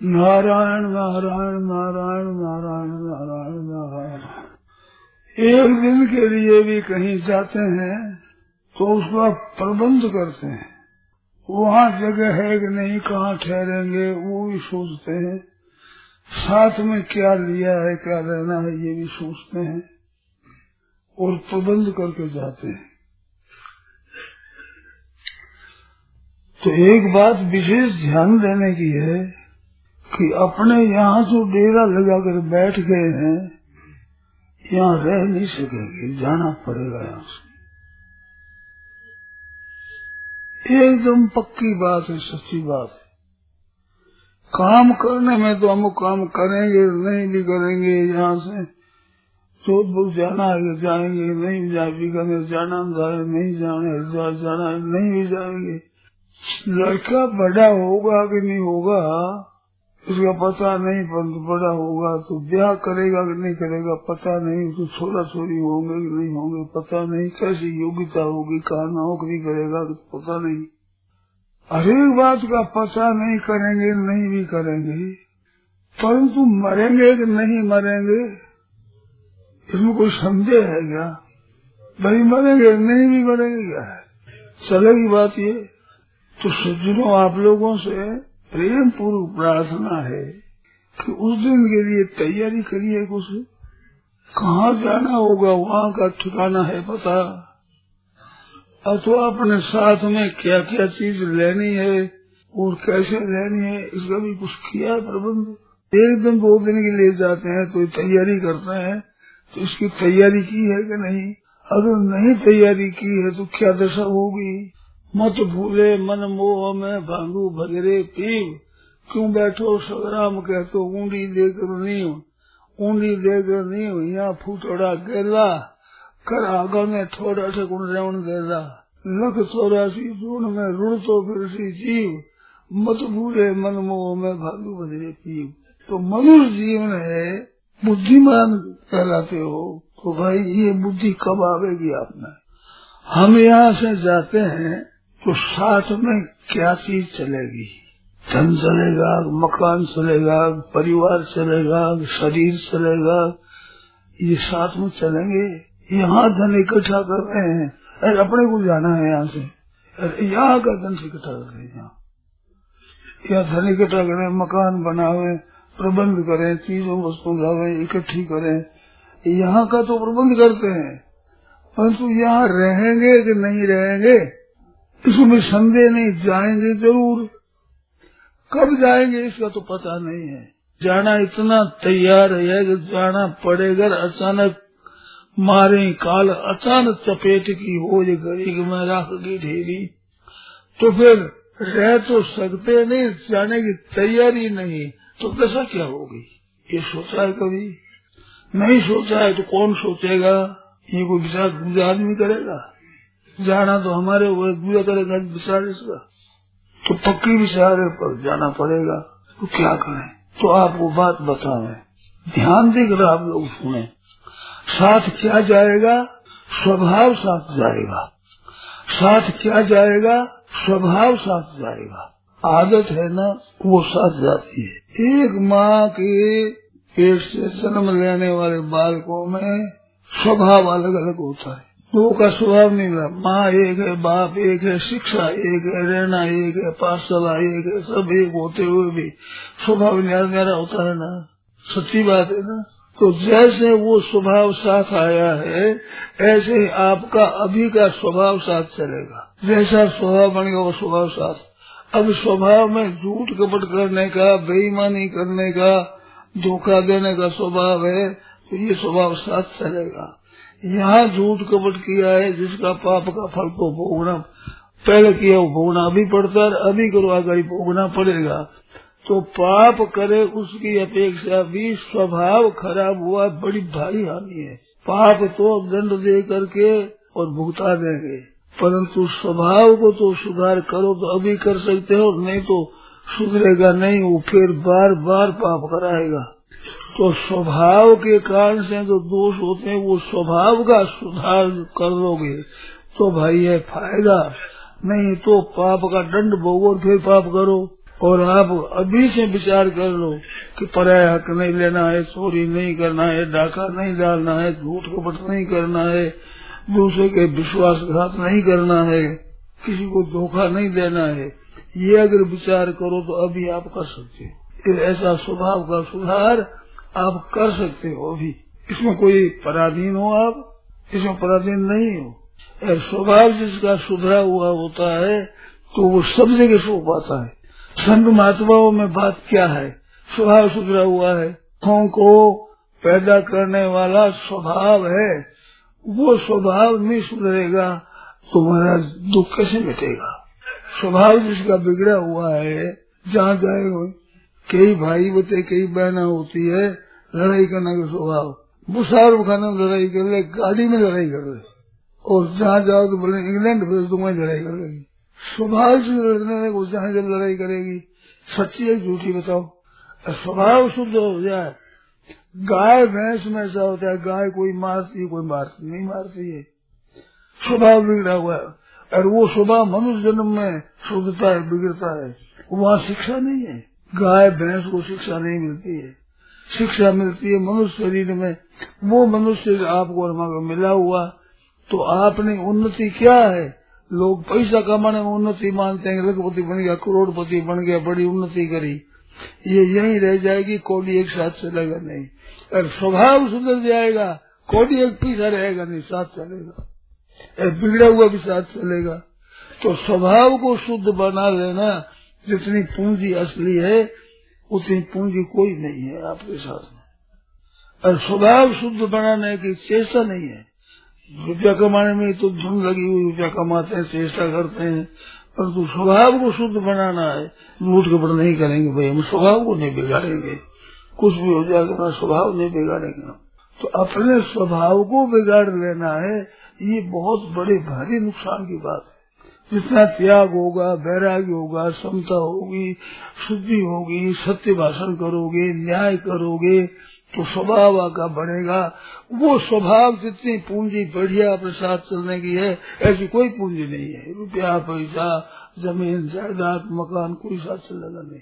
नारायण नारायण नारायण नारायण नारायण नारायण। एक दिन के लिए भी कहीं जाते हैं तो उसका प्रबंध करते हैं। वहाँ जगह है कि नहीं, कहाँ ठहरेंगे, वो भी सोचते हैं। साथ में क्या लिया है, क्या रहना है, ये भी सोचते हैं और प्रबंध करके जाते हैं। तो एक बात विशेष ध्यान देने की है कि अपने यहाँ जो डेरा लगा कर बैठ गए हैं, यहाँ रह नहीं सकेंगे, जाना पड़ेगा यहाँ से। एकदम पक्की बात है, सच्ची बात है। काम करने में तो हम काम करेंगे, नहीं भी करेंगे यहाँ से। जोधपुर जाना है जाएँगे, नहीं जा बीकानेर जाना, जाए, नहीं जाने हरिद्वार जाना है, नहीं भी जाएँगे। लड़का बड़ा होगा कि नहीं होगा उसका पता नहीं परंतु बड़ा होगा तो ब्याह करेगा कि नहीं करेगा, पता नहीं उसको छोरा छोरी होंगे कि नहीं होंगे, पता नहीं कैसी योग्यता होगी, कहा नौकरी करेगा तो पता नहीं। हरेक बात का पता नहीं करेंगे, नहीं भी करेंगे, परंतु मरेंगे कि नहीं मरेंगे, इसमें कोई संदेह है क्या? भाई मरेंगे, नहीं भी मरेंगे क्या? है चलेगी बात ये? तो सज्जनों आप लोगों से प्रेम पूर्व प्रार्थना है कि उस दिन के लिए तैयारी करिए कुछ। कहाँ जाना होगा, वहाँ का ठिकाना है पता। अथवा अपने साथ में क्या क्या चीज़ लेनी है और कैसे लेनी है, इसका भी कुछ किया है प्रबंध। एक दिन, दो दिन के लिए जाते हैं तो तैयारी करते हैं तो इसकी तैयारी की है कि नहीं? अगर नहीं तैयारी की है तो क्या दशा होगी? मत भूले मन मोह में भांगू भगरे पीव। क्यों बैठो सगराम कह तो ऊंडी देकर नीव। ऊंडी देकर नीव यहाँ फूटोड़ा गेला। कर आगा में थोड़ा से गुण रेवण देला लख चौरासी, जून में रुण तो फिर सी जीव। मत भूले मन मोह में भागु भगरे पीव। तो मनुष्य जीवन है, बुद्धिमान कहलाते हो तो भाई ये बुद्धि कब आवेगी आप में? हम यहाँ से जाते हैं तो साथ में क्या चीज़ चलेगी? धन चलेगा, मकान चलेगा, परिवार चलेगा, शरीर चलेगा, ये साथ में चलेंगे? यहाँ धन इकट्ठा कर रहे हैं। अरे, अपने को जाना है यहाँ से। अरे, यहाँ का धन इकट्ठा कर रहे हैं, यहाँ। या धन इकट्ठा करें, मकान बनावे, प्रबंध करें, चीज़ों वस्तु लावे, इकट्ठी करें। यहाँ का तो प्रबंध करते हैं। परंतु यहाँ रहेंगे कि नहीं रहेंगे? इसमें संदेह नहीं, जाएँगे ज़रूर। कब जाएँगे, इसका तो पता नहीं है। जाना इतना तैयार है कि जाना पड़ेगा, अचानक मारे काल, अचानक चपेट की हो ये गरीब में राख की ढेरी। तो फिर रह तो सकते नहीं, जाने की तैयारी नहीं। तो दशा क्या होगी ये सोचा है कभी? नहीं सोचा है तो कौन सोचेगा? ये कोई विचार आदमी करेगा? जाना तो हमारे वो करेगा विचार इसका। तो पक्की विचार पर जाना पड़ेगा। तो क्या करें? तो आपको बात बतावे ध्यान देकर आप लोग सुने। साथ क्या जाएगा? स्वभाव साथ जाएगा। साथ क्या जाएगा? स्वभाव साथ जाएगा। आदत है ना, वो साथ जाती है। एक माँ के पेट से जन्म लेने वाले बालकों में स्वभाव अलग अलग होता है। दो का स्वभाव नहीं रहा माँ एक है, बाप एक है, शिक्षा एक है, रहना एक है, पाठशाला एक है, सब एक होते हुए भी स्वभाव न्यारा न्यारा होता है ना। सच्ची बात है ना। तो जैसे वो स्वभाव साथ आया है, ऐसे ही आपका अभी का स्वभाव साथ चलेगा। जैसा स्वभाव बनेगा वो स्वभाव साथ। अब स्वभाव में झूठ कपट करने का, बेईमानी करने का, धोखा देने का स्वभाव है तो ये स्वभाव साथ चलेगा। यहाँ झूठ कपट किया है, जिसका पाप का फल को भोगना पहले किया, वो भोगना अभी पड़ता है, अभी करो आगे भोगना पड़ेगा। तो पाप करे, उसकी अपेक्षा भी स्वभाव खराब हुआ, बड़ी भारी हानि है। पाप तो दंड दे करके और भुगता देंगे परंतु स्वभाव को तो सुधार करो तो अभी कर सकते हो, नहीं तो सुधरेगा नहीं, वो फिर बार बार पाप कराएगा। तो स्वभाव के कारण से जो दोष होते हैं, वो स्वभाव का सुधार कर लोगे तो भाई है फ़ायदा। नहीं तो पाप का दंड भोगो फिर पाप करो। और आप अभी से विचार कर लो कि पराया हक नहीं लेना है, चोरी नहीं करना है, डाका नहीं डालना है, झूठ कपट नहीं करना है, दूसरे के विश्वासघात नहीं करना है, किसी को धोखा नहीं देना है। ये अगर विचार करो तो अभी आप कर सकते हो। ऐसा स्वभाव का सुधार आप कर सकते हो अभी इसमें कोई पराधीन हो आप? इसमें पराधीन नहीं हो। स्वभाव जिसका सुधरा हुआ होता है तो वो सब जगह सो पाता है। संत महात्माओं में बात क्या है? स्वभाव सुधरा हुआ है। को पैदा करने वाला स्वभाव है। वो स्वभाव नहीं सुधरेगा तुम्हारा दुख कैसे मिटेगा? स्वभाव जिसका बिगड़ा हुआ है, जहाँ जाए कई भाई बच्चे, कई बहना होती है, लड़ाई करने का स्वभाव। मुसार खाना में लड़ाई कर ले, गाड़ी में लड़ाई कर ले। और जहाँ जाओ तो बोले, इंग्लैंड भेज दूँगा लड़ाई कर लेगी स्वभाव से लड़ने को जहाँ जब लड़ाई करेगी, सच्ची है झूठी बताओ। स्वभाव शुद्ध हो जाए। गाय, भैंस में ऐसा होता है, गाय कोई मारती है कोई मारती, नहीं मारती है। स्वभाव बिगड़ा हुआ है। और वो स्वभाव मनुष्य जन्म में शुद्धता है, बिगड़ता है। वहाँ शिक्षा नहीं है। गाय, भैंस को शिक्षा नहीं मिलती है। शिक्षा मिलती है मनुष्य शरीर में। वो मनुष्य आपको मिला हुआ तो आपने उन्नति क्या है? लोग पैसा कमाने में उन्नति मानते हैं लखपति बन गया, करोड़पति बन गया, बड़ी उन्नति करी। ये यही रह जाएगी कोडी एक साथ चलेगा नहीं। और स्वभाव सुधर जाएगा कोडी एक पीछा रहेगा नहीं, साथ चलेगा। बिगड़ा हुआ भी साथ चलेगा तो स्वभाव को शुद्ध बना लेना जितनी पूंजी असली है, उतनी पूंजी कोई नहीं है आपके साथ में। और स्वभाव शुद्ध बनाने की चेष्टा नहीं है। रुपया कमाने में तो धुन लगी हुई रुपया कमाते हैं, चेष्टा करते हैं, परंतु स्वभाव को शुद्ध बनाना है झूठ कपड़ नहीं करेंगे भाई, हम स्वभाव को नहीं बिगाड़ेंगे। कुछ भी हो जाएगा ना स्वभाव नहीं बिगाड़ेंगे तो अपने स्वभाव को बिगाड़ लेना है, ये बहुत बड़े भारी नुकसान की बात है। जितना त्याग होगा वैराग्य होगा, समता होगी, शुद्धि होगी, सत्य भाषण करोगे, न्याय करोगे तो स्वभाव का बढ़ेगा। वो स्वभाव जितनी पूंजी बढ़िया अपने साथ चलने की है, ऐसी कोई पूंजी नहीं है। रुपया, पैसा, ज़मीन, जायदाद, मकान, कोई साथ चलेगा नहीं।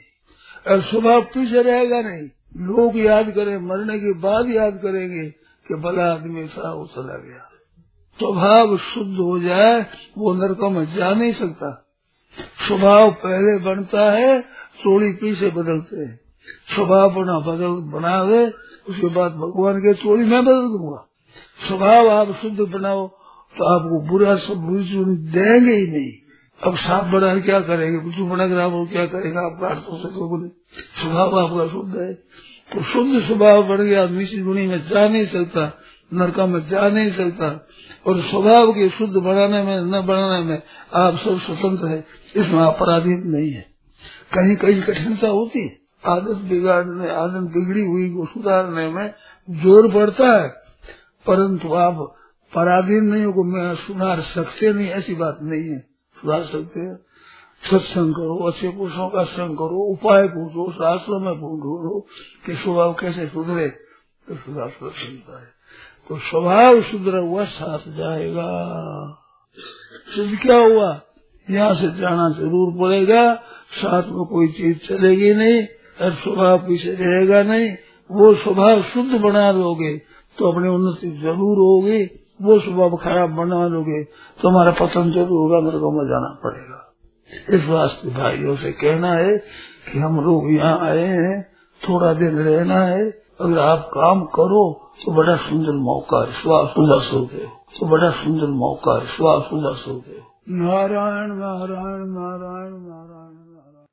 और स्वभाव पीछे रहेगा नहीं। लोग याद करें, मरने के बाद याद करेंगे कि भला आदमी था वो चला गया। स्वभाव शुद्ध हो जाए, वो नरकों में जा नहीं सकता। स्वभाव पहले बनता है, चोरी पीछे बदलते हैं। स्वभाव बना, बदल, बनावे, उसके बाद भगवान के चोरी मैं बदल दूँगा। स्वभाव आप शुद्ध बनाओ तो आपको बुरा सब देंगे ही नहीं। अब साफ़ बना क्या करेंगे? बुद्धू बना आप क्या करेगा? आप काट तो सको बोले स्वभाव आपका शुद्ध है। तो शुद्ध स्वभाव बढ़ गया मिश्र गुणी में जा नहीं सकता, नरका में जा नहीं सकता। और स्वभाव के शुद्ध बनाने में, न बनाने में आप सब स्वतंत्र है। इसमें अपराधी नहीं है। कहीं कहीं कठिनता होती है। आदत बिगाड़ने, आदत बिगड़ी हुई को सुधारने में ज़ोर पड़ता है। परंतु आप पराधीन नहीं हो, मैं सुधार सकते नहीं, ऐसी बात नहीं है। सुधार सकते हैं। सत्संग करो अच्छे पुरुषों का संग करो उपाय पूछो, शास्त्रों में ढूंढो कि स्वभाव कैसे सुधरे तो सुधार सकता है। तो स्वभाव सुधरा हुआ, साथ जाएगा। सिद्ध क्या हुआ? यहाँ से जाना ज़रूर पड़ेगा। साथ में कोई चीज़ चलेगी नहीं, और स्वभाव पीछे रहेगा नहीं। वो स्वभाव शुद्ध बना लोगे तो अपनी उन्नति ज़रूर होगी। वो स्वभाव खराब बना लोगे तो हमारा पतन ज़रूर होगा, मेरे को जाना पड़ेगा। इस वास्ते भाइयों से कहना है कि हम लोग यहाँ आए हैं, थोड़ा दिन रहना है, अगर आप काम करो तो बड़ा सुंदर मौका है हो गए तो बड़ा सुंदर मौका है हो गए नारायण नारायण नारायण नारायण।